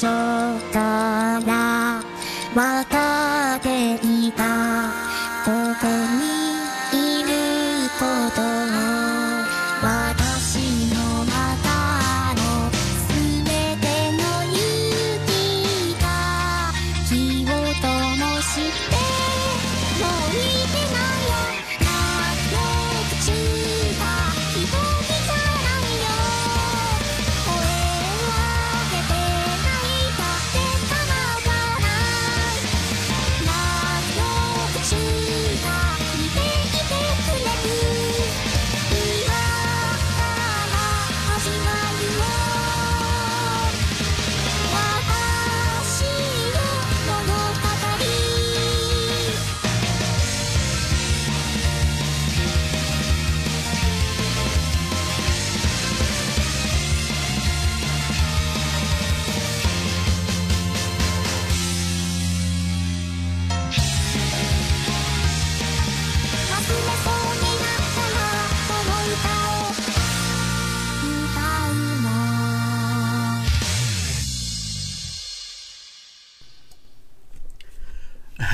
初から分かっていた。ここにいること。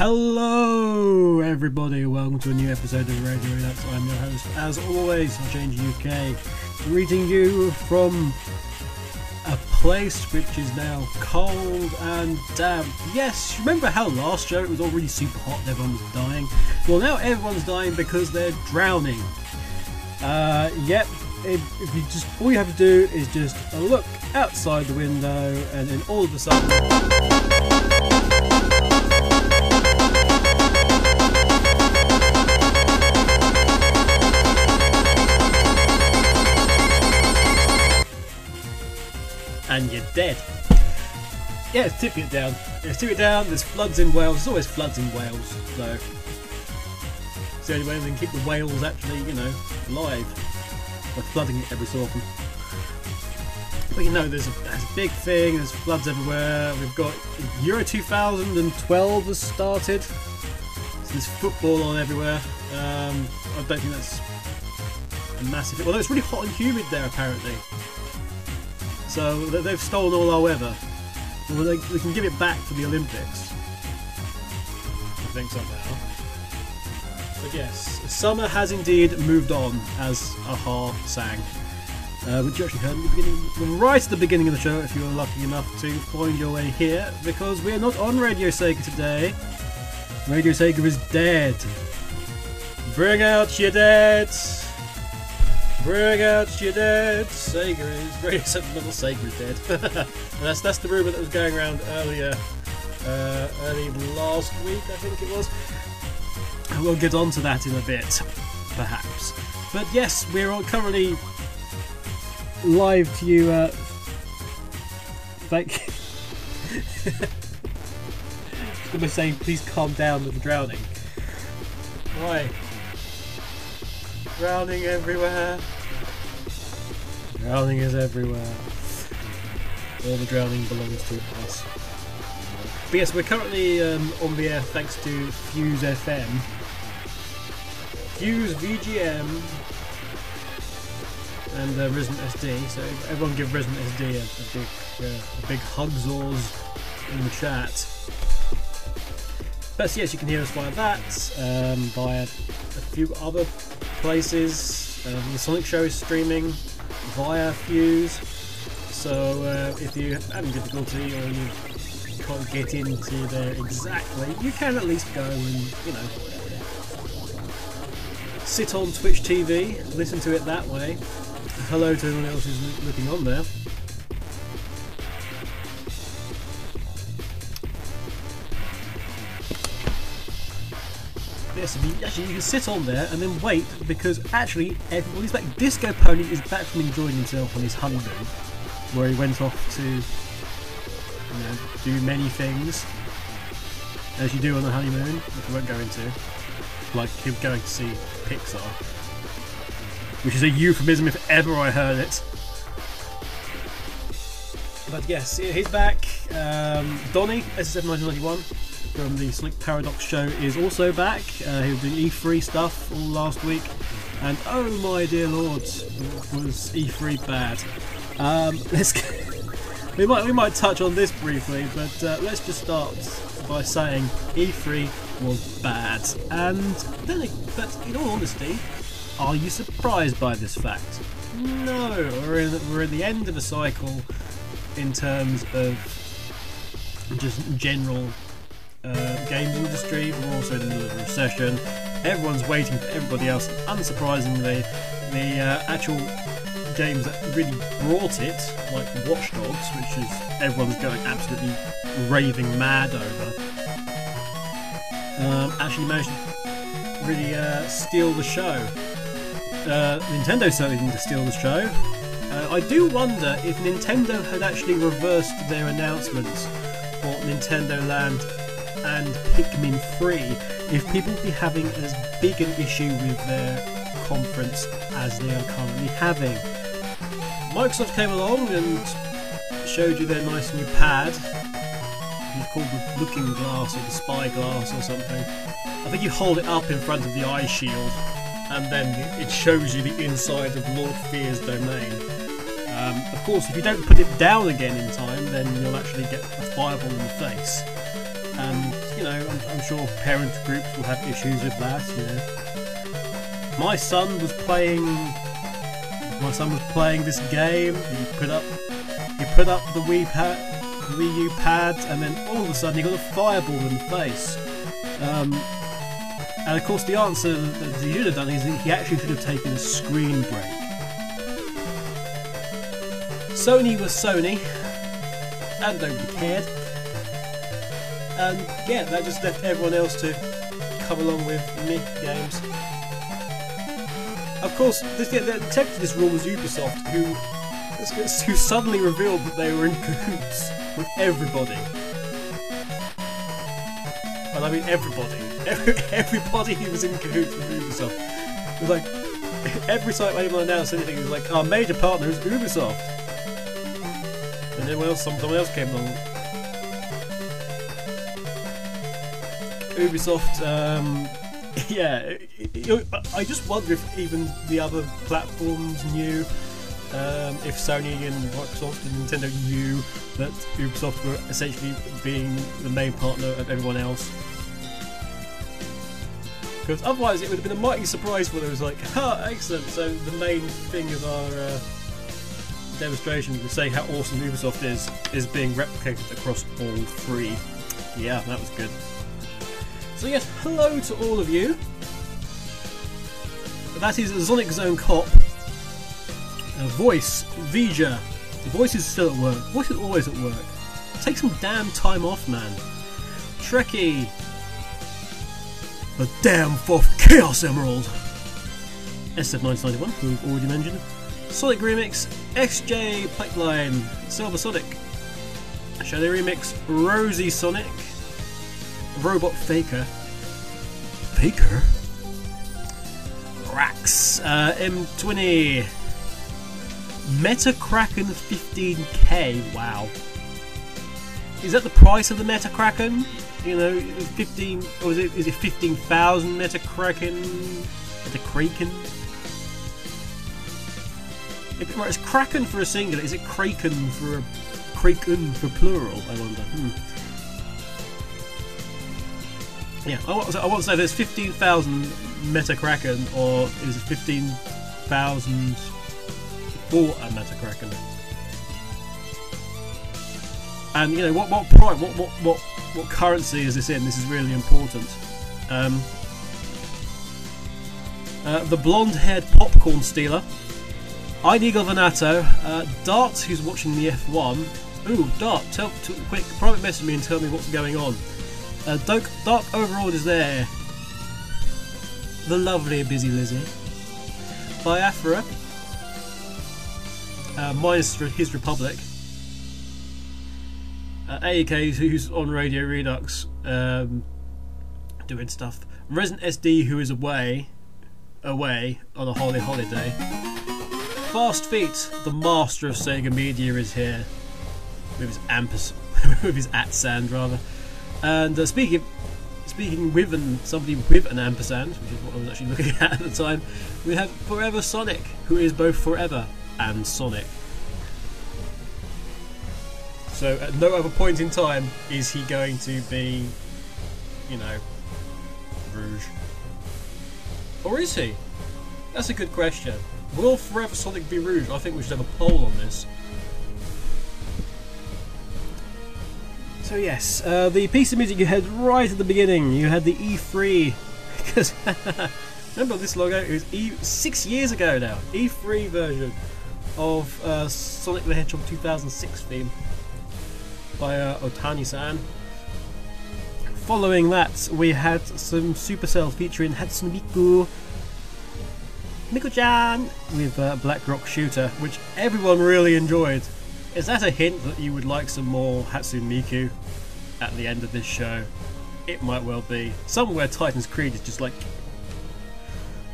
Hello, everybody. Welcome to a new episode of Radio That's I'm your host, as always, Change UK, greeting you from a place which is now cold and damp. Yes, remember how last year it was already super hot and everyone was dying? Well, now everyone's dying because they're drowning. Uh, yep, if, if you just all you have to do is just look outside the window, and then all of a sudden. And you're dead. Yeah, it's tipping it down. It's tipping it down. There's floods in Wales. There's always floods in Wales, so it's the only way they can keep the whales actually, you know, alive by flooding it every so often. But you know, there's a, there's a big thing. There's floods everywhere. We've got Euro 2012 has started. So there's football on everywhere. Um, I don't think that's a massive. Although it's really hot and humid there apparently. So they- they've stolen all our weather. Well, they, they can give it back for the Olympics. I think somehow. But yes, summer has indeed moved on, as a-ha sang. Uh, which you actually heard at the beginning, right at the beginning of the show, if you were lucky enough to find your way here, because we are not on Radio Sega today. Radio Sega is dead. Bring out your dead. Bring out your dead. Sega is Sega, not Sega is dead. And that's that's the rumor that was going around earlier, uh, early last week, I think it was. We'll get on to that in a bit, perhaps. But yes, we're all currently live to you. Uh, thank. By saying, please calm down the drowning. Right. Drowning everywhere. Drowning is everywhere. All the drowning belongs to us. But yes, we're currently um, on the air thanks to Fuse FM. Fuse VGM and uh, Resident SD. So everyone give Resident SD a, a big, uh, a big in the chat. But yes, you can hear us via that, um, via a few other places. Um, the Sonic Show is streaming via Fuse. So uh, if you're having difficulty or you can't get into there exactly, you can at least go and you know sit on Twitch TV, listen to it that way. Hello to anyone else who's looking on there. Mean, actually, you can sit on there and then wait because actually, everybody's back. Disco Pony is back from enjoying himself on his honeymoon, where he went off to, you know, do many things, as you do on the honeymoon, which we won't go into, like him going to see Pixar, which is a euphemism if ever I heard it. But yes, he's back. Um, Donny, SS1991 from the Slick Paradox show is also back. Uh, he was doing E3 stuff all last week, and oh my dear lord, was E3 bad. Um, let's we might we might touch on this briefly, but uh, let's just start by saying E3 was bad. And then, but in all honesty, are you surprised by this fact? No, we're in we're at the end of a cycle in terms of just general uh, games industry. We're also in the middle of a recession. Everyone's waiting for everybody else. Unsurprisingly, the uh, actual games that really brought it, like Watch Dogs, which is everyone's going absolutely raving mad over, um, actually managed to really uh, steal the show. Uh, Nintendo certainly didn't steal the show. Uh, I do wonder if Nintendo had actually reversed their announcements for Nintendo Land and Pikmin 3, if people be having as big an issue with their conference as they are currently having. Microsoft came along and showed you their nice new pad. It's called the Looking Glass or the Spy Glass or something. I think you hold it up in front of the eye shield and then it shows you the inside of Lord Fear's domain. Um, of course, if you don't put it down again in time, then you'll actually get a fireball in the face. And you know, I'm, I'm sure parent groups will have issues with that. You know, my son was playing. My son was playing this game. He put up You put up the Wii pad, the Wii U pads, and then all of a sudden you got a fireball in the face. Um, and of course, the answer that he should have done is he actually should have taken a screen break. Sony was Sony, and nobody cared. And yeah, that just left everyone else to come along with Nick games. Of course, this, yeah, the text of this rule was Ubisoft, who who suddenly revealed that they were in cahoots with everybody. Well, I mean everybody. Every, everybody who was in cahoots with Ubisoft. It was like every time anyone announced anything, it was like our major partner is Ubisoft. And then else, someone else came along. Ubisoft, um, yeah, I just wonder if even the other platforms knew, um, if Sony and Microsoft and Nintendo knew that Ubisoft were essentially being the main partner of everyone else. Because otherwise it would have been a mighty surprise when it was like, ha, excellent, so the main thing of our uh, demonstration to say how awesome Ubisoft is, is being replicated across all three. Yeah, that was good. So yes, hello to all of you. That is Sonic Zone Cop. Voice, Vija. The voice is still at work. Voice is always at work. Take some damn time off, man. Trekkie. The damn fourth Chaos Emerald. SF991, who we've already mentioned. Sonic Remix, XJ Pipeline, Silver Sonic. Shadow Remix, Rosie Sonic. Robot Faker. Faker? Rax, uh, M20. Meta Kraken 15k. Wow. Is that the price of the Meta Kraken? You know, 15 or is it is it 15,000 Meta Kraken? Meta Kraken? If, right, it's Kraken for a singular. Is it Kraken for a Kraken for plural? I wonder. Hmm. Yeah, I want, to say there's 15,000 Meta Kraken, or is it 15,000 for a Meta Kraken? And you know what what price, what what what what currency is this in? This is really important. Um, uh, the blonde-haired popcorn stealer, Eagle Venato, uh, Dart, who's watching the F1. Ooh, Dart, tell, quick, private message me and tell me what's going on. Uh, Dark, Dark Overlord is there. The lovely Busy Lizzie. Biafra. Uh, minus his Republic. Uh, AEK, who's on Radio Redux, um, doing stuff. Resident SD, who is away, away on a holy holiday. Fast Feet, the master of Sega Media, is here with his ampersand, with his at sand rather. And uh, speaking speaking with an, somebody with an ampersand, which is what I was actually looking at at the time, we have Forever Sonic, who is both Forever and Sonic. So at no other point in time is he going to be, you know, Rouge. Or is he? That's a good question. Will Forever Sonic be Rouge? I think we should have a poll on this. So yes, uh, the piece of music you had right at the beginning, you had the E3, because remember this logo? It was E six years ago now. E3 version of uh, Sonic the Hedgehog 2006 theme by uh, Otani-san. Following that, we had some Supercell featuring Hatsune Miku, Miku-chan with uh, Black Rock Shooter, which everyone really enjoyed. Is that a hint that you would like some more Hatsune Miku at the end of this show? It might well be. Somewhere Titan's Creed is just like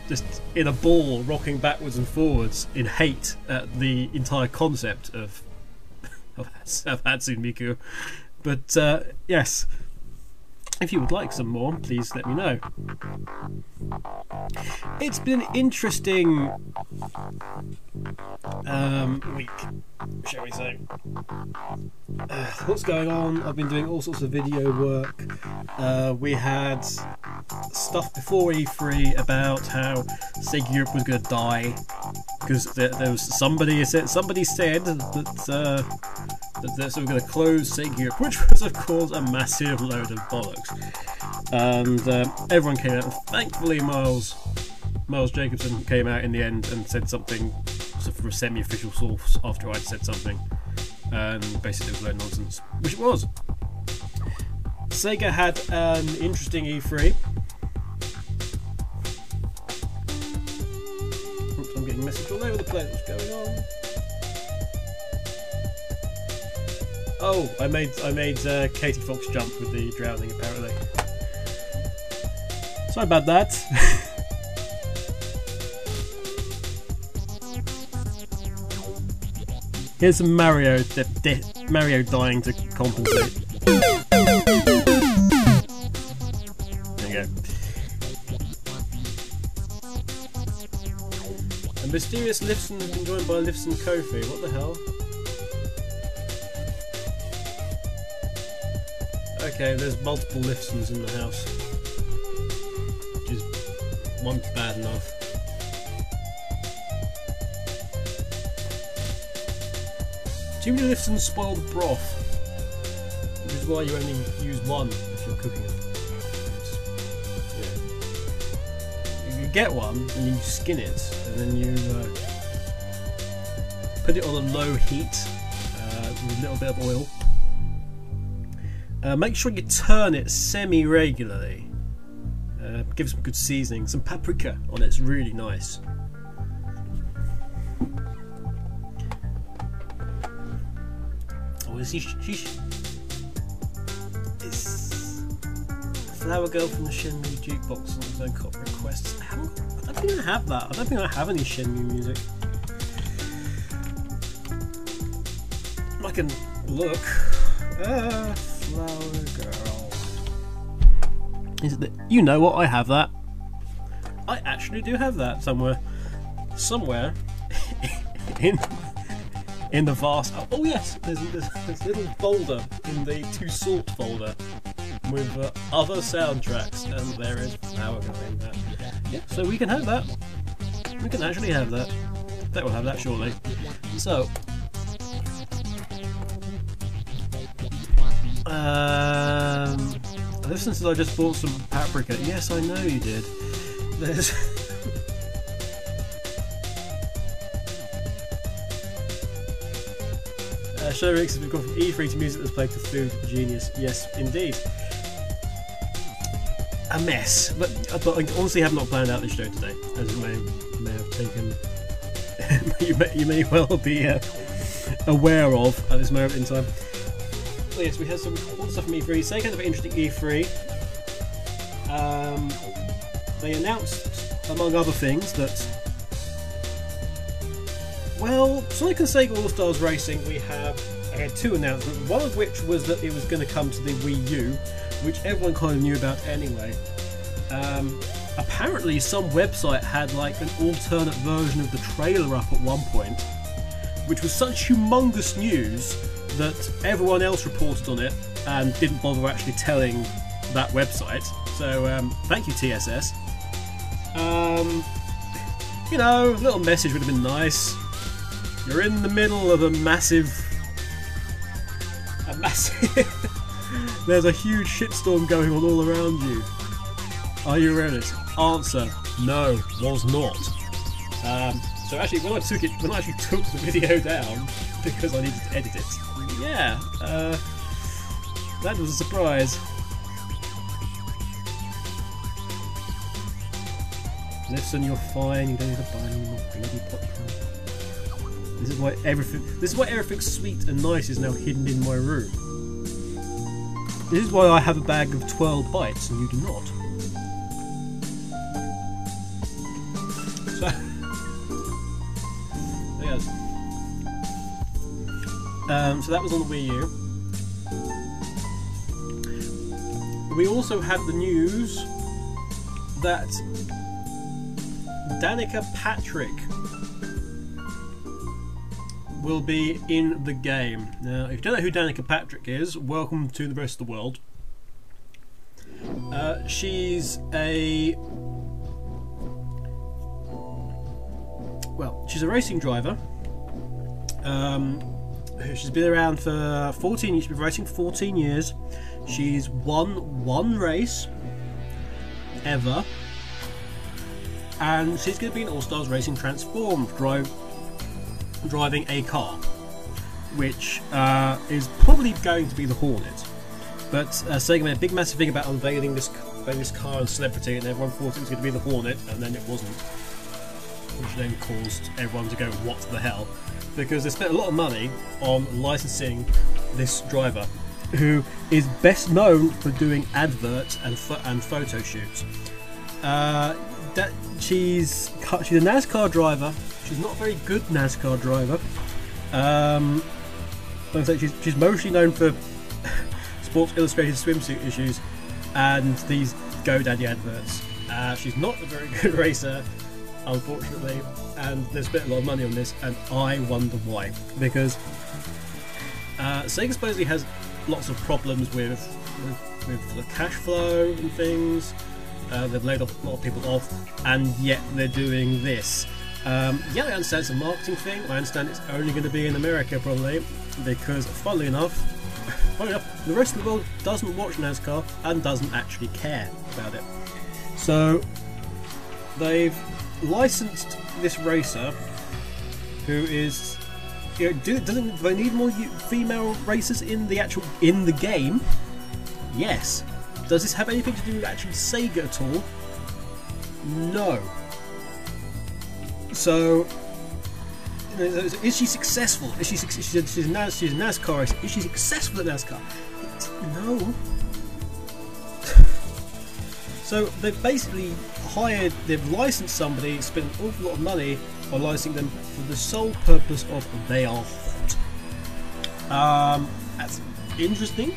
just in a ball rocking backwards and forwards in hate at the entire concept of of, Hatsune Miku. But uh, yes, if you would like some more, please let me know. It's been an interesting um, week, shall we say. Uh, what's going on? I've been doing all sorts of video work. Uh, we had stuff before E3 about how Sega Europe was going to die because there, there was somebody said somebody said that uh, that they're sort of going to close Sega Europe, which was of course a massive load of bollocks. And um, everyone came out, thankfully Miles Miles Jacobson came out in the end and said something sort of from a semi-official source after I'd said something, and basically it was no nonsense, which it was. Sega had an interesting E3. Oops, I'm getting messages all over the place. What's going on? Oh, I made I made uh, Katie Fox jump with the drowning apparently. Sorry about that. Here's Mario, Mario dying to compensate. There you go. A mysterious Lifson has been joined by Lifson Kofi. What the hell? Okay, there's multiple Lifsons in the house. Which is one's bad enough. Too many Lifsons spoil the broth. Which is why you only use one if you're cooking it. Yeah. You get one and you skin it, and then you uh, put it on a low heat uh, with a little bit of oil. Uh, make sure you turn it semi regularly. Uh, give it some good seasoning, some paprika on it, it's really nice. She's. It's Flower Girl from the Shenmue jukebox on his own requests. I haven't. I don't think I have that. I don't think I have any Shenmue music. I can look. Uh, Flower Girl. Is it? The, you know what? I have that. I actually do have that somewhere. Somewhere in in the vast. Oh, yes, there's, there's, a little folder in the to sort folder with uh, other soundtracks, and there is Flower Girl in that. Yeah, so we can have that. We can actually have that. That will have that shortly. So. Um, listen since I just bought some paprika. Yes, I know you did. There's. Uh, Show Rix, we've gone from E3 to music that's played to food. Genius. Yes, indeed. A mess. But, but I honestly have not planned out this show today, as you may, may have taken. you, may, you may well be uh, aware of at this moment in time. So, yes, we had some the stuff from E3. Say kind of interesting E3. Um, they announced, among other things, that well, Sonic and Sega All Stars Racing, we have had two announcements. One of which was that it was going to come to the Wii U, which everyone kind of knew about anyway. Um, apparently, some website had like an alternate version of the trailer up at one point, which was such humongous news that everyone else reported on it and didn't bother actually telling that website. So, um, thank you, TSS. Um, you know, a little message would have been nice. You're in the middle of a massive. A massive. There's a huge shitstorm going on all around you. Are you ready? Answer: No, was not. Um, so actually, when I took it, when I actually took the video down because I needed to edit it, yeah, uh, that was a surprise. Listen, you're fine. You don't need to buy any more bloody popcorn. This is why everything. This is why everything sweet and nice is now hidden in my room. This is why I have a bag of 12 bites and you do not. So, yes. Um, so that was on the Wii U. We also had the news that Danica Patrick will be in the game. Now, if you don't know who Danica Patrick is, welcome to the rest of the world. Uh, she's a well, she's a racing driver. Um, she's been around for 14 years. She's been racing for 14 years. She's won one race ever, and she's going to be in All Stars Racing Transformed, drive, driving a car, which uh, is probably going to be the Hornet. But uh, Sega made a big massive thing about unveiling this this car and celebrity, and everyone thought it was going to be the Hornet, and then it wasn't which then caused everyone to go, what the hell? Because they spent a lot of money on licensing this driver, who is best known for doing adverts and, pho- and photo shoots. Uh, that she's she's a NASCAR driver. She's not a very good NASCAR driver. Um, like I say, she's, she's mostly known for Sports Illustrated swimsuit issues and these GoDaddy adverts. Uh, she's not a very good racer, unfortunately, and they spent a lot of money on this, and I wonder why. Because uh, Sega supposedly has lots of problems with with, with the cash flow and things. Uh, they've laid off a lot of people off, and yet they're doing this. Um, yeah, I understand it's a marketing thing. I understand it's only going to be in America probably, because funnily enough, funnily enough, the rest of the world doesn't watch NASCAR and doesn't actually care about it. So they've licensed this racer, who is. You know, do, doesn't do they need more female racers in the actual in the game? Yes. Does this have anything to do with actually Sega at all? No. So, is she successful? Is she she's a, she's a NASCAR. Is she successful at NASCAR? No. So they've basically hired, they've licensed somebody, spent an awful lot of money on licensing them for the sole purpose of they are hot. Um, that's interesting.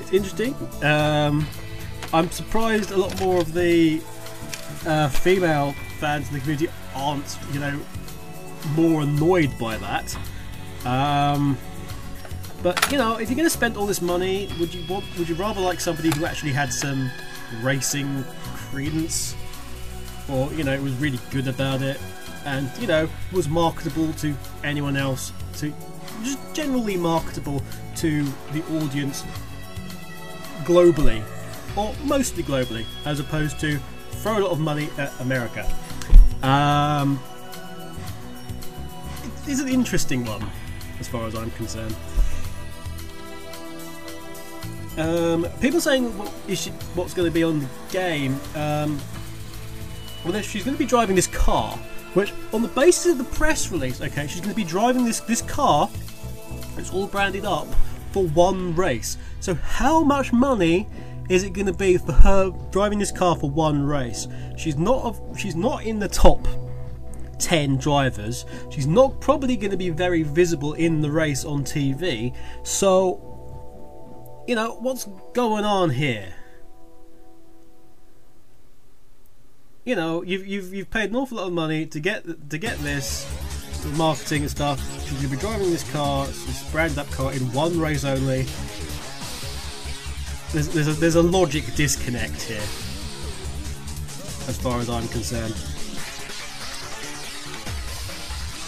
It's interesting. Um, I'm surprised a lot more of the uh, female fans in the community aren't, you know, more annoyed by that. Um, but you know, if you're going to spend all this money, would you want, would you rather like somebody who actually had some racing credence, or you know, was really good about it, and you know, was marketable to anyone else, to just generally marketable to the audience globally, or mostly globally, as opposed to throw a lot of money at America. Um, it is an interesting one, as far as I'm concerned. Um, people saying what is she, what's going to be on the game. Um, well, she's going to be driving this car, which, on the basis of the press release, okay, she's going to be driving this this car. It's all branded up for one race. So, how much money is it going to be for her driving this car for one race? She's not. She's not in the top 10 drivers. She's not probably going to be very visible in the race on TV. So, you know, what's going on here? You know, you've, you've, you've paid an awful lot of money to get to get this marketing and stuff. She's going to be driving this car, this brand up car, in one race only. There's, there's, a, there's a logic disconnect here, as far as I'm concerned.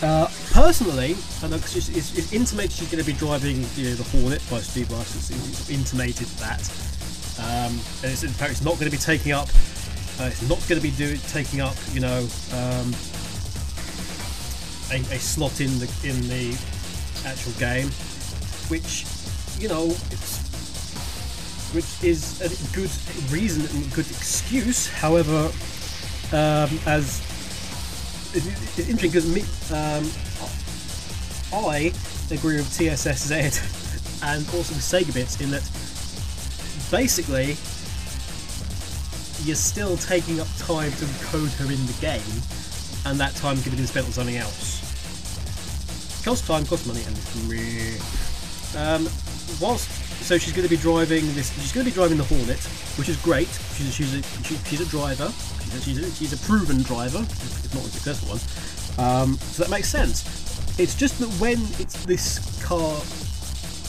Uh, personally, I know it's, it's, it's intimated she's going to be driving you know, the Hornet by Steve Rice. It's, it's intimated that, um, and it's, in fact, it's not going to be taking up. Uh, it's not going to be do, taking up, you know, um, a, a slot in the in the actual game, which, you know, it's which is a good reason and good excuse. However, um, as it's, interesting because me, um, I agree with TSSZ and also with Sega Bits in that basically you're still taking up time to code her in the game, and that time could have been spent on something else. Costs time, costs money, and um, whilst so she's going to be driving this. She's going to be driving the Hornet, which is great. She's a, she's a, she, she's a driver. She's a, she's, a, she's a proven driver, if not a successful one. Um, so that makes sense. It's just that when it's this car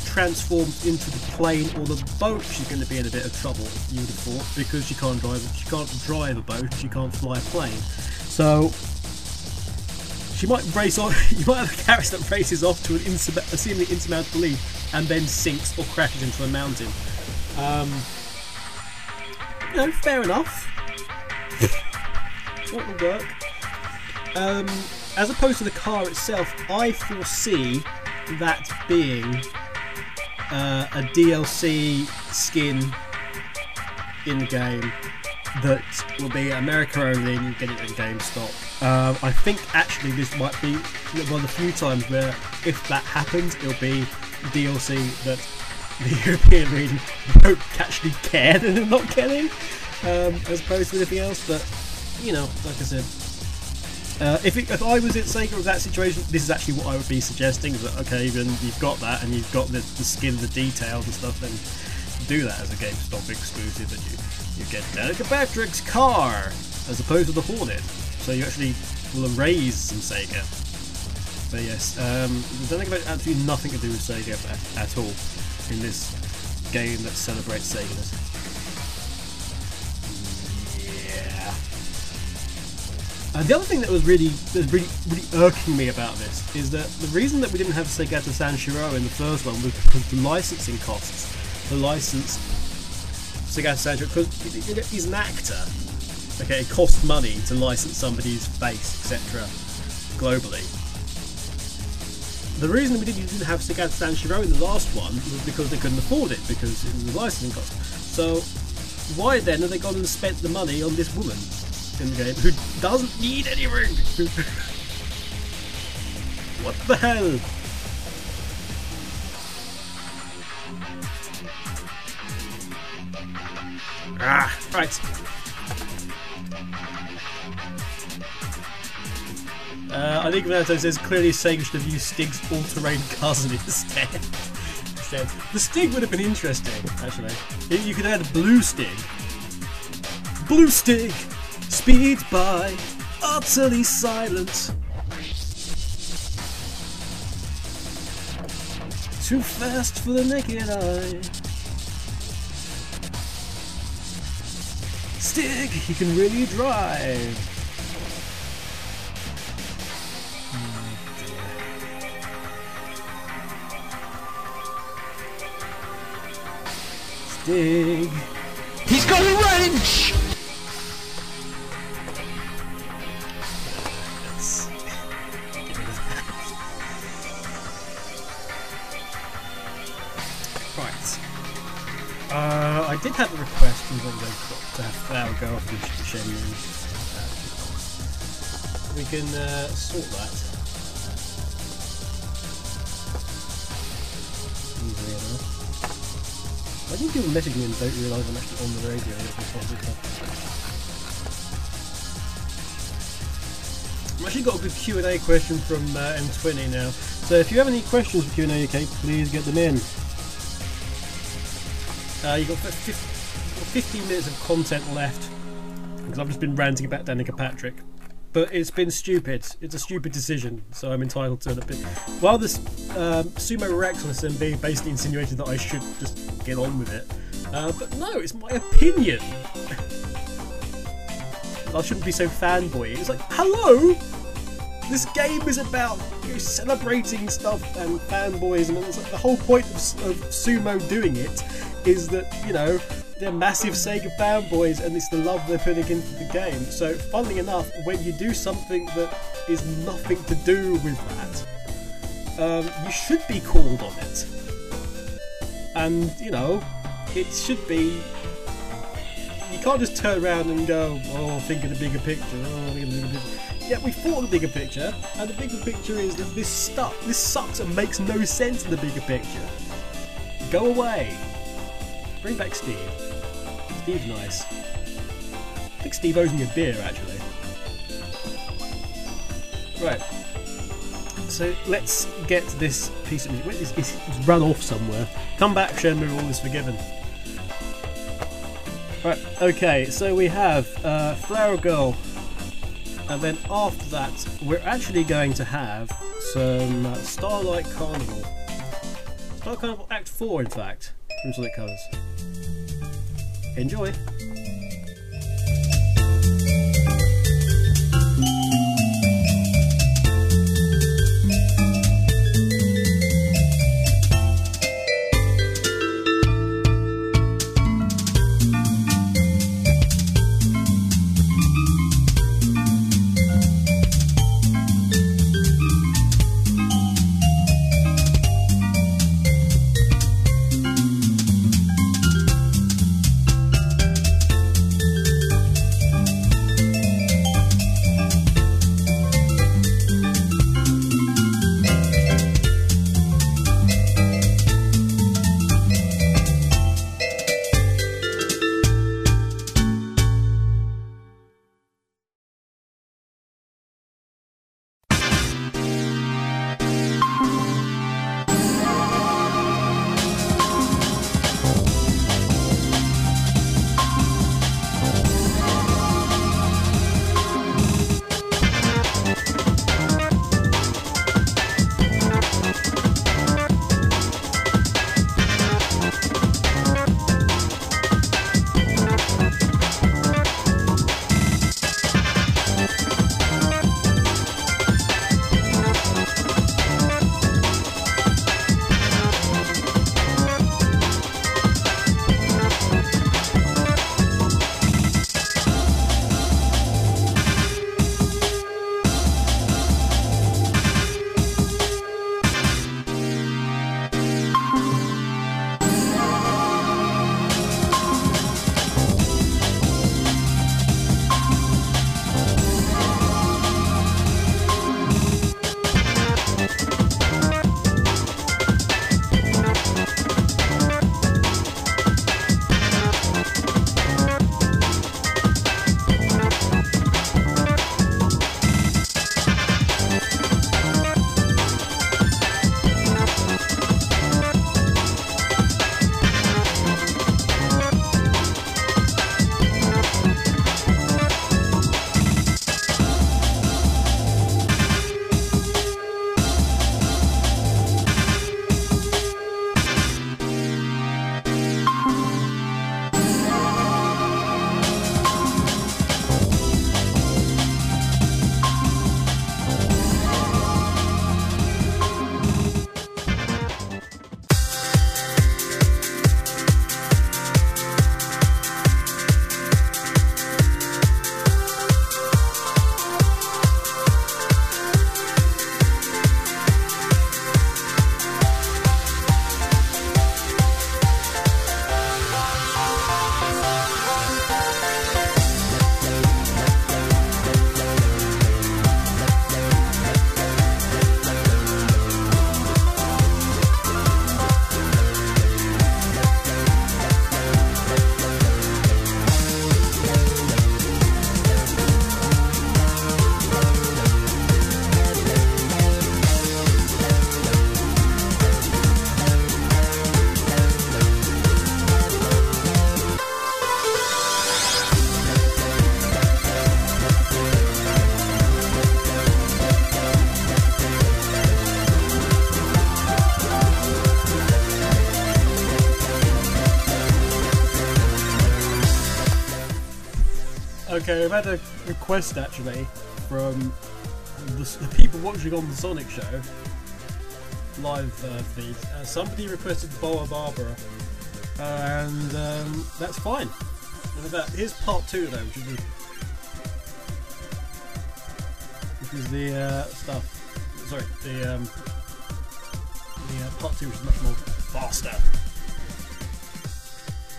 transforms into the plane or the boat, she's going to be in a bit of trouble. You would have thought because she can't drive. She can't drive a boat. She can't fly a plane. So she might race on. You might have a character that races off to an a seemingly insurmountable leaf and then sinks or crashes into a mountain. Um, you know, fair enough. what will work? Um, as opposed to the car itself, I foresee that being uh, a DLC skin in the game that will be America only and you get it at GameStop. Um, I think actually this might be one of the few times where if that happens, it'll be DLC that the European region won't actually care that they're not getting, um, as opposed to anything else. But you know, like I said, uh, if, it, if I was in Sega of that situation, this is actually what I would be suggesting. Is that okay? Then you've got that, and you've got the, the skin, the details and stuff. Then do that as a GameStop exclusive, and you you get Danica Patrick's car as opposed to the Hornet. So you actually will erase some Sega. But yes, um, Danica Patrick absolutely nothing to do with Sega at, at all in this game that celebrates Sega. Yeah. Uh, the other thing that was really that was really really irking me about this is that the reason that we didn't have Sega Segata Sanshiro in the first one was because the licensing costs. The license Segata Sanshiro because he's an actor. Okay, it costs money to license somebody's face, etc. Globally. The reason we didn't, have Segata Sanshiro in the last one was because they couldn't afford it because it was a licensing cost. So why then have they gone and spent the money on this woman in the game who doesn't need any anything? what the hell? Ah, right. Uh, I think Renato says clearly Sega should have used Stig's all-terrain cousin instead. instead. The Stig would have been interesting, actually. If you could add Blue Stig. Blue Stig! Speed by, utterly silent. Too fast for the naked eye. Stig, he can really drive. Stig. He's got a wrench! Right. Uh, I did have a request from the to have Flower go off the Shenmue. We can uh, sort that. Think people message me and don't realise I'm actually on the radio. I've actually got a good Q&A question from uh, M20 now. So if you have any questions for Q&A, okay, please get them in. Uh, you've got fif- you've got 15 minutes of content left because I've just been ranting about Danica Patrick. But it's been stupid. It's a stupid decision, so I'm entitled to an opinion. While this um, Sumo on SMB basically insinuated that I should just get on with it, uh, but no, it's my opinion. I shouldn't be so fanboy. It's like, hello! This game is about you know, celebrating stuff and fanboys, and it's like the whole point of, of Sumo doing it is that, you know, they're massive Sega fanboys and it's the love they're putting into the game. So, funnily enough, when you do something that is nothing to do with that, um, you should be called on it. And, you know, it should be you can't just turn around and go, oh, think of the bigger picture. Oh, think of the bigger picture. We thought the bigger picture, and the bigger picture is that this stuff, this sucks and makes no sense in the bigger picture. Go away. Bring back Steve. Steve's nice. I think Steve owes me a beer, actually. Right. So let's get this piece of music. It's, it's, it's run off somewhere. Come back, Shenmue, all is forgiven. Right, okay, so we have uh, Flower Girl, and then after that, we're actually going to have some uh, Starlight Carnival. Dark Carnival Act 4, in fact, from Sonic Colors. Enjoy! I've had a request actually from the, the people watching on the Sonic Show live uh, feed. Uh, somebody requested Boa Barbara, and um, that's fine. And about here's part two though, which is the, which is the uh, stuff. Sorry, the um, the uh, part two, which is much more faster.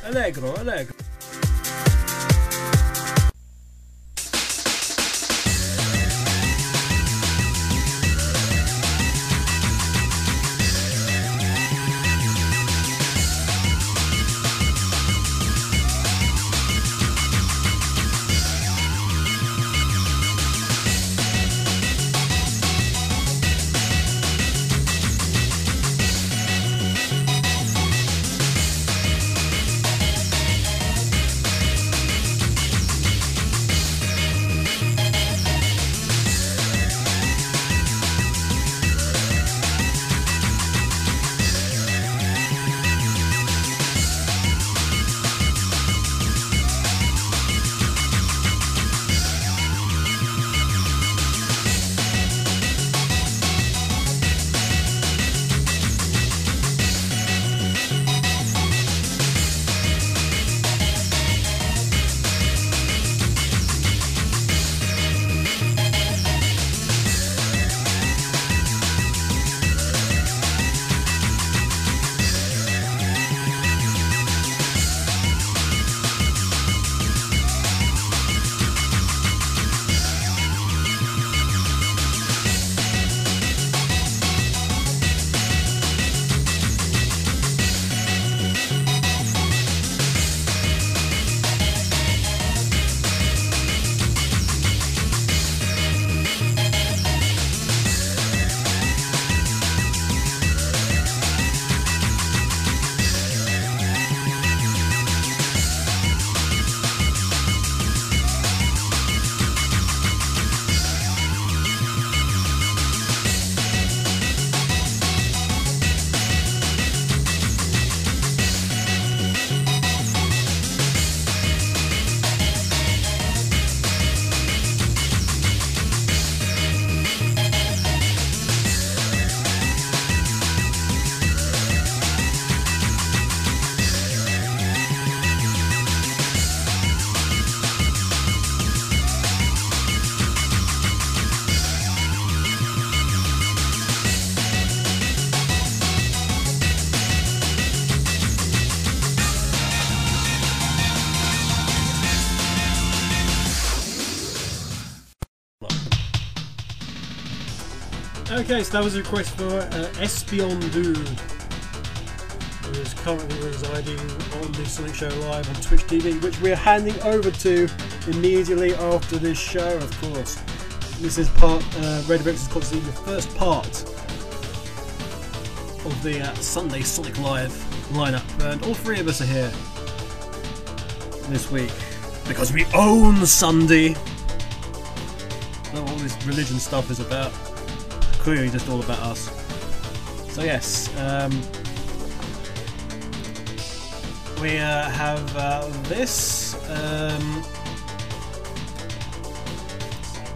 Allegro, allegro.「Okay, so that was a request for uh, Espiondu, who is currently residing on the Sonic Show Live on Twitch TV, which we're handing over to immediately after this show, of course. This is part, uh, Radio Rex is constantly the first part of the uh, Sunday Sonic Live lineup, and all three of us are here this week because we own Sunday. That's what all this religion stuff is about clearly just all about us. So yes, um, we uh, have uh, this. Um,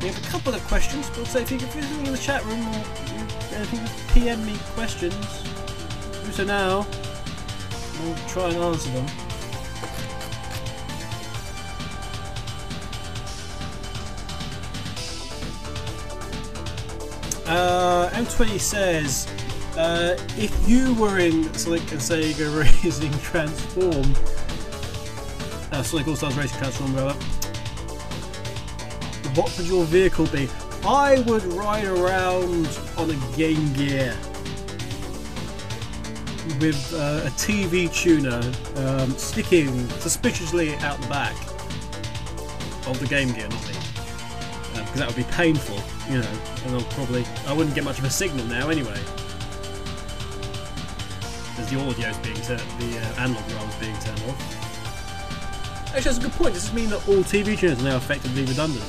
we have a couple of questions. We'll say if you put anything in the chat room or anything, PM me questions. Do so now. We'll try and answer them. Uh, M20 says, uh, if you were in Sonic and Sega Racing Transform, uh, All Stars Racing Transform, rather, what would your vehicle be? I would ride around on a Game Gear with uh, a TV tuner um, sticking suspiciously out the back of the Game Gear, because that would be painful, you know, and I'll probably I wouldn't get much of a signal now anyway. Because the audio's being turned, the uh, analog rather being turned off. Actually, that's a good point. Does this mean that all TV tuners are now effectively redundant?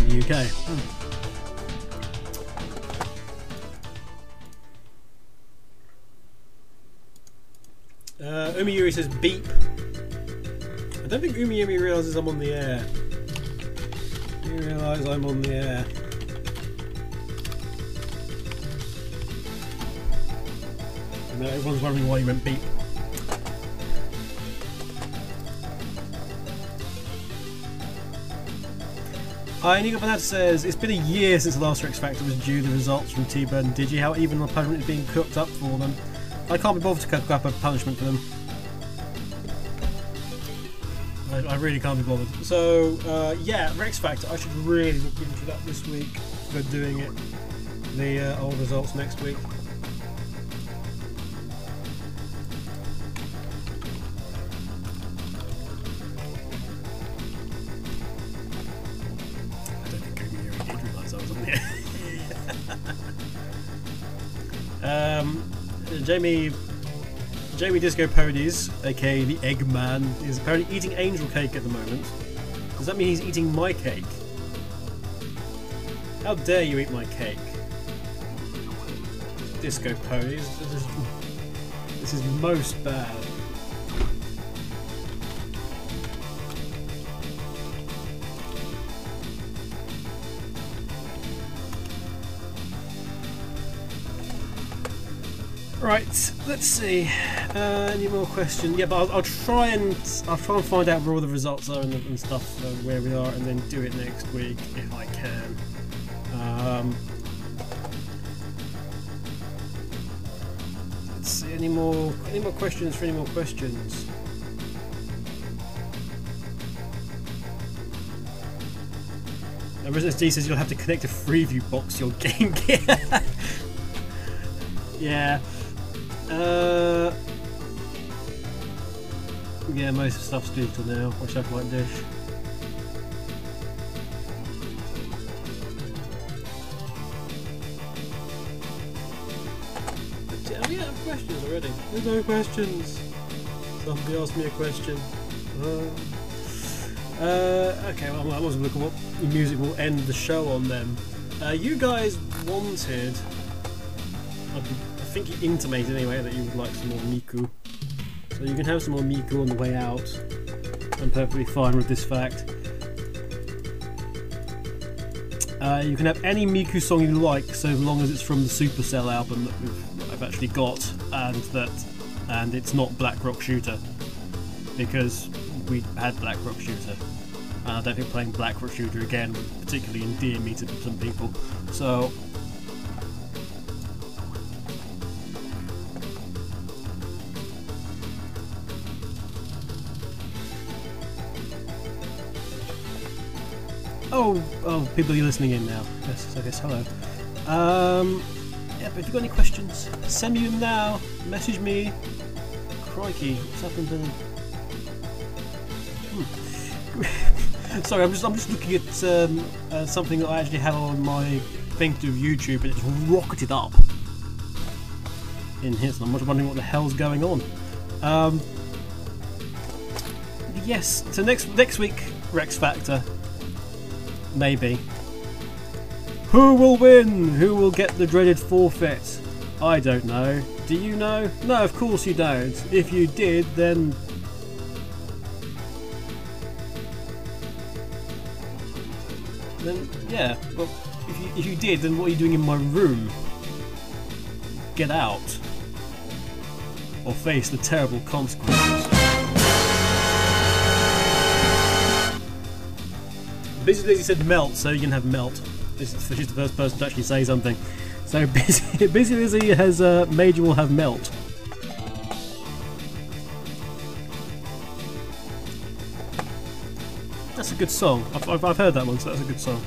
In the UK. Hmm. Uh, Umiyuri says beep. I don't think Umiyuri realizes I'm on the air. You realize I'm on the air. No, everyone's wondering why you went beep. Hi, Nico Banat says it's been a year since the last Rex Factor was due. The results from T-Bird and Digi, how even the punishment is being cooked up for them. I can't be bothered to cook up a punishment for them. I, I really can't be bothered. So, uh, yeah, Rex Factor. I should really look into that this week. We're doing it. The uh, old results next week. I don't think Google Yuri did I was on the um, Jamie Jamie Disco Ponies, aka the Eggman, is apparently eating angel cake at the moment. Does that mean he's eating my cake? How dare you eat my cake? Disco Ponies. This is, this is most bad. Right, let's see. Uh, any more questions? Yeah, but I'll, I'll try and I'll try and find out where all the results are and, and stuff, uh, where we are, and then do it next week if I can. Um, let's see. Any more? Any more questions? For any more questions? Uh, Resident D says you'll have to connect a Freeview box to your Game Gear. yeah. Uh, yeah, most of the stuff's digital now. Watch out like dish. Oh yeah, I have questions already. There's no questions. Somebody asked me a question. Uh, uh, okay, well, I wasn't looking what music will end the show on then. Uh, you guys wanted. Think you intimated anyway that you would like some more Miku. So you can have some more Miku on the way out. I'm perfectly fine with this fact. Uh, you can have any Miku song you like, so long as it's from the Supercell album that we've, I've actually got, and that, and it's not Black Rock Shooter, because we had Black Rock Shooter, and I don't think playing Black Rock Shooter again would particularly endear me to some people. So Oh, oh, people are listening in now. Yes, I guess hello. Um, yeah, but if you've got any questions, send me them now. Message me. Crikey, what's happened to Hmm. Sorry, I'm just I'm just looking at um, uh, something that I actually have on my thing to do YouTube, and it's rocketed up in here. So I'm just wondering what the hell's going on. Um, yes, so next next week, Rex Factor. Maybe. Who will win? Who will get the dreaded forfeit? I don't know. Do you know? No, of course you don't. If you did, then. Then, yeah. Well, if you, if you did, then what are you doing in my room? Get out. Or face the terrible consequences. Busy Lizzie said melt, so you can have melt. This is, she's the first person to actually say something. So Busy, Busy Lizzie has uh, Major will have melt. That's a good song. I've, I've, I've heard that one, so that's a good song.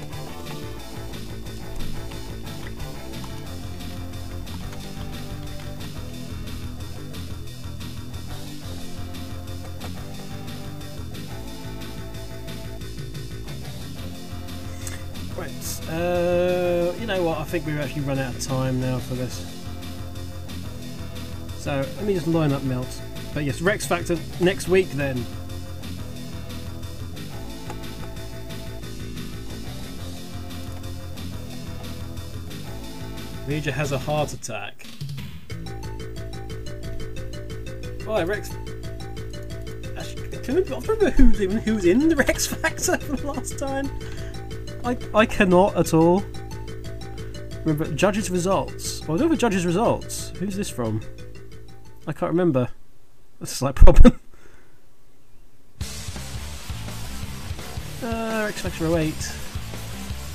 Right. Uh, you know what? I think we've actually run out of time now for this. So let me just line up Melt. But yes, Rex Factor next week then. Major has a heart attack. Oh, Rex. Actually, can don't remember who's in, who's in the Rex Factor from last time. I, I cannot at all. Remember, judges' results. Well, over judges' results. Who's this from? I can't remember. That's a slight problem. uh, Rex Factor 08.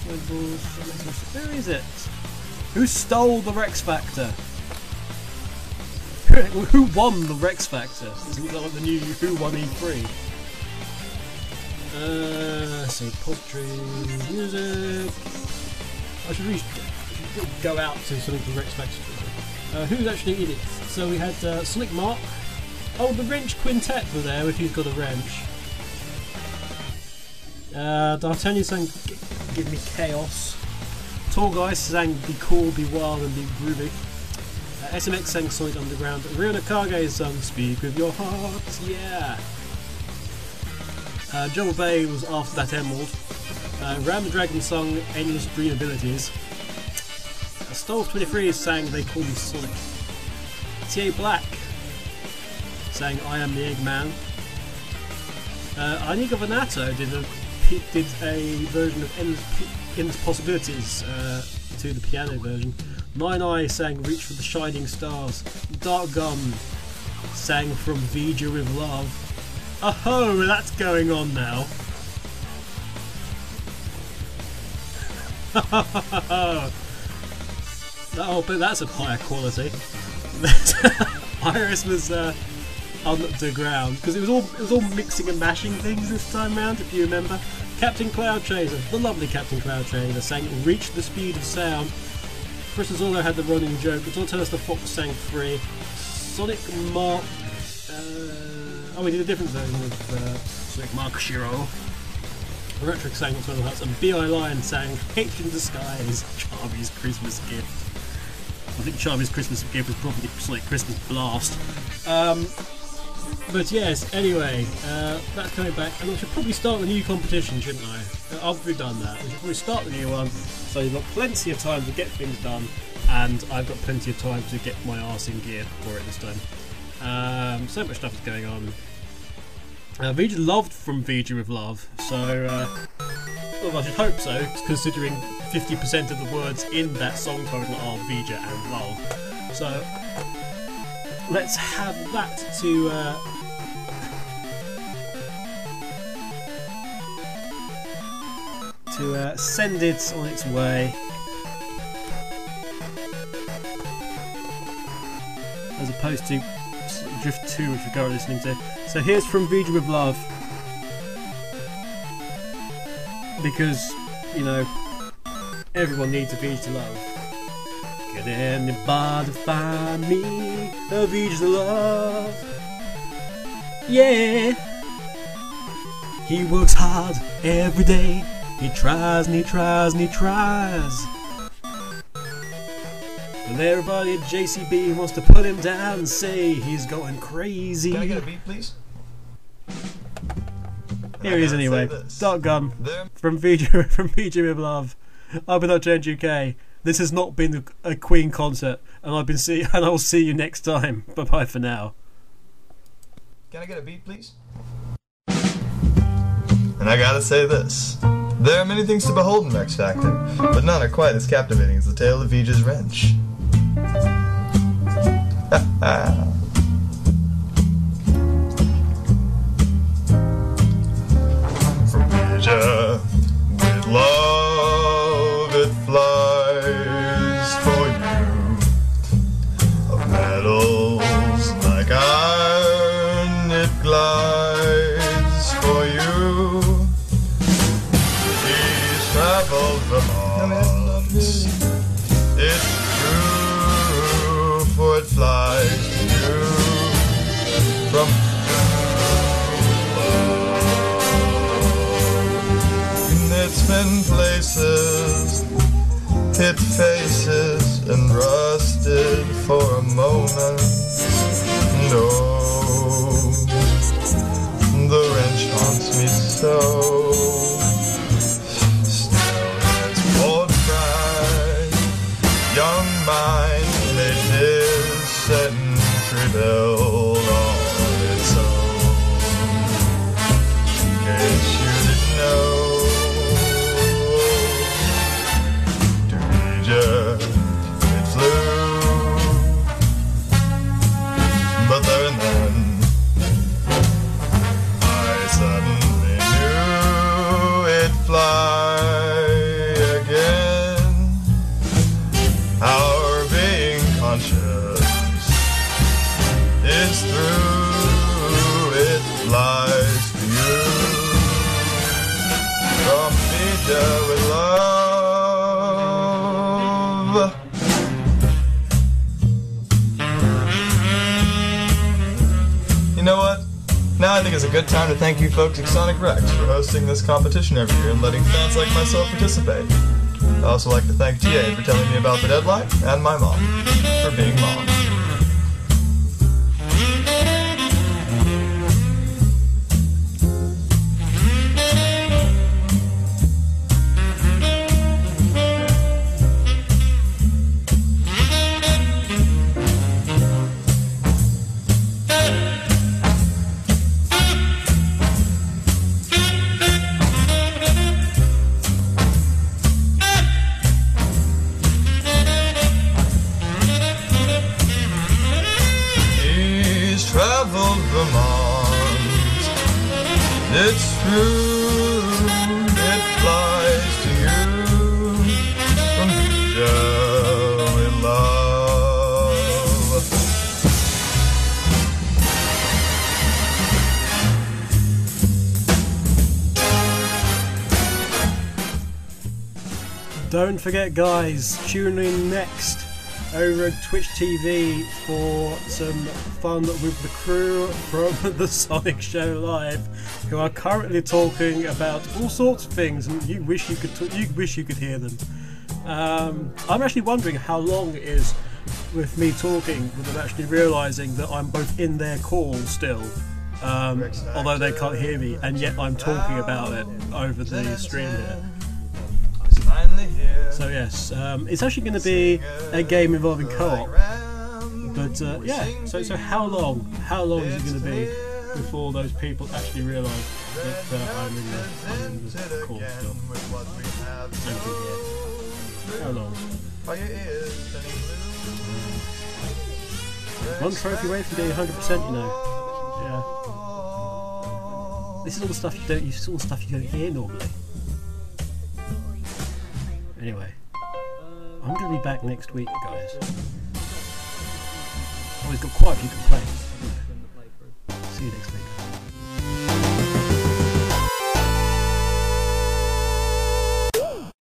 Who is it? Who stole the Rex Factor? Who won the Rex Factor? Isn't that like the new Who won E3? Uh, see, poetry, music. I should really go out to something from Rex Factor. Uh, who's actually in it? So we had uh, Sonic Mark. Oh, the Wrench Quintet were there if you've got a wrench. Uh, D'Artagnan sang Give Me Chaos. Tall Guy sang Be Cool, Be Wild and Be Groovy. Uh, SMX sang Sonic Underground. Ryo Nakage sang Speak With Your Heart, yeah. Uh, Jungle Bay was after that Emerald. Uh, Ram the Dragon sung Endless Dream Abilities. Uh, Stolf 23 sang They Call Me Sonic. TA Black sang I Am the Eggman. Uh, Aniga did a did a version of Endless, Endless Possibilities uh, to the piano version. Nine Eye sang Reach for the Shining Stars. Dark Gum sang From Vija with Love. Oh, ho that's going on now. oh, but that's of higher quality. Iris was uh, on the ground because it was all it was all mixing and mashing things this time round. If you remember, Captain Cloud Chaser, the lovely Captain Cloud Chaser, sang "Reach the Speed of Sound." Chris Azzolo had the running joke. It's all tell us the Fox sang free. Sonic Mark. Uh, oh, we did a different version of uh, Sonic Mark Shiro. Retric sang What's One Hearts, and B.I. Lion sang Hate in Disguise, Charmy's Christmas gift. I think Charmy's Christmas gift was probably Sonic Christmas Blast. Um, but yes, anyway, uh, that's coming back, and I should probably start the new competition, shouldn't I? Uh, After we've done that, we should probably start the new one, so you've got plenty of time to get things done, and I've got plenty of time to get my arse in gear for it this time. Um, so much stuff is going on. Uh, Vija loved from Vija with Love, so uh, well, I should hope so, considering 50% of the words in that song total are Vija and Love. So let's have that to. Uh, to uh, send it on its way. As opposed to Drift 2, which we're currently listening to. So here's from Vija with Love. because you know everyone needs a beach to love. Can anybody find me a beach to love? Yeah. He works hard every day. He tries and he tries and he tries. And everybody at JCB wants to put him down and say he's going crazy. Can I get a beat, please? Here he is anyway. Dark Gun from VJ from VJ with Love. I've been Change UK. This has not been a Queen concert, and I've been see and I'll see you next time. Bye bye for now. Can I get a beat, please? And I gotta say this. There are many things to behold in Rex Factor, but none are quite as captivating as the tale of Vija's wrench. From Vija, with love flies you. From it's been places hit faces and rusted for hosting this competition every year and letting fans like myself participate. I'd also like to thank TA for telling me about the deadline and my mom for being mom. Don't forget, guys, tune in next over at Twitch TV for some fun with the crew from the Sonic Show Live, who are currently talking about all sorts of things, and you wish you could you wish you could hear them. Um, I'm actually wondering how long it is with me talking, with them actually realizing that I'm both in their call still. Um, although they can't hear me, and yet I'm talking about it over the stream. Here. So yes, um, it's actually going to be a game involving co-op. But uh, yeah, so so how long? How long is it going to be before those people actually realise that uh, I'm in the, I'm in the still? Hear. How long? One trophy away from getting 100%, you know. Yeah. This is all the stuff you don't. This is all the stuff you don't hear normally. Anyway, I'm going to be back next week, guys. Always got quite a few complaints. See you next week.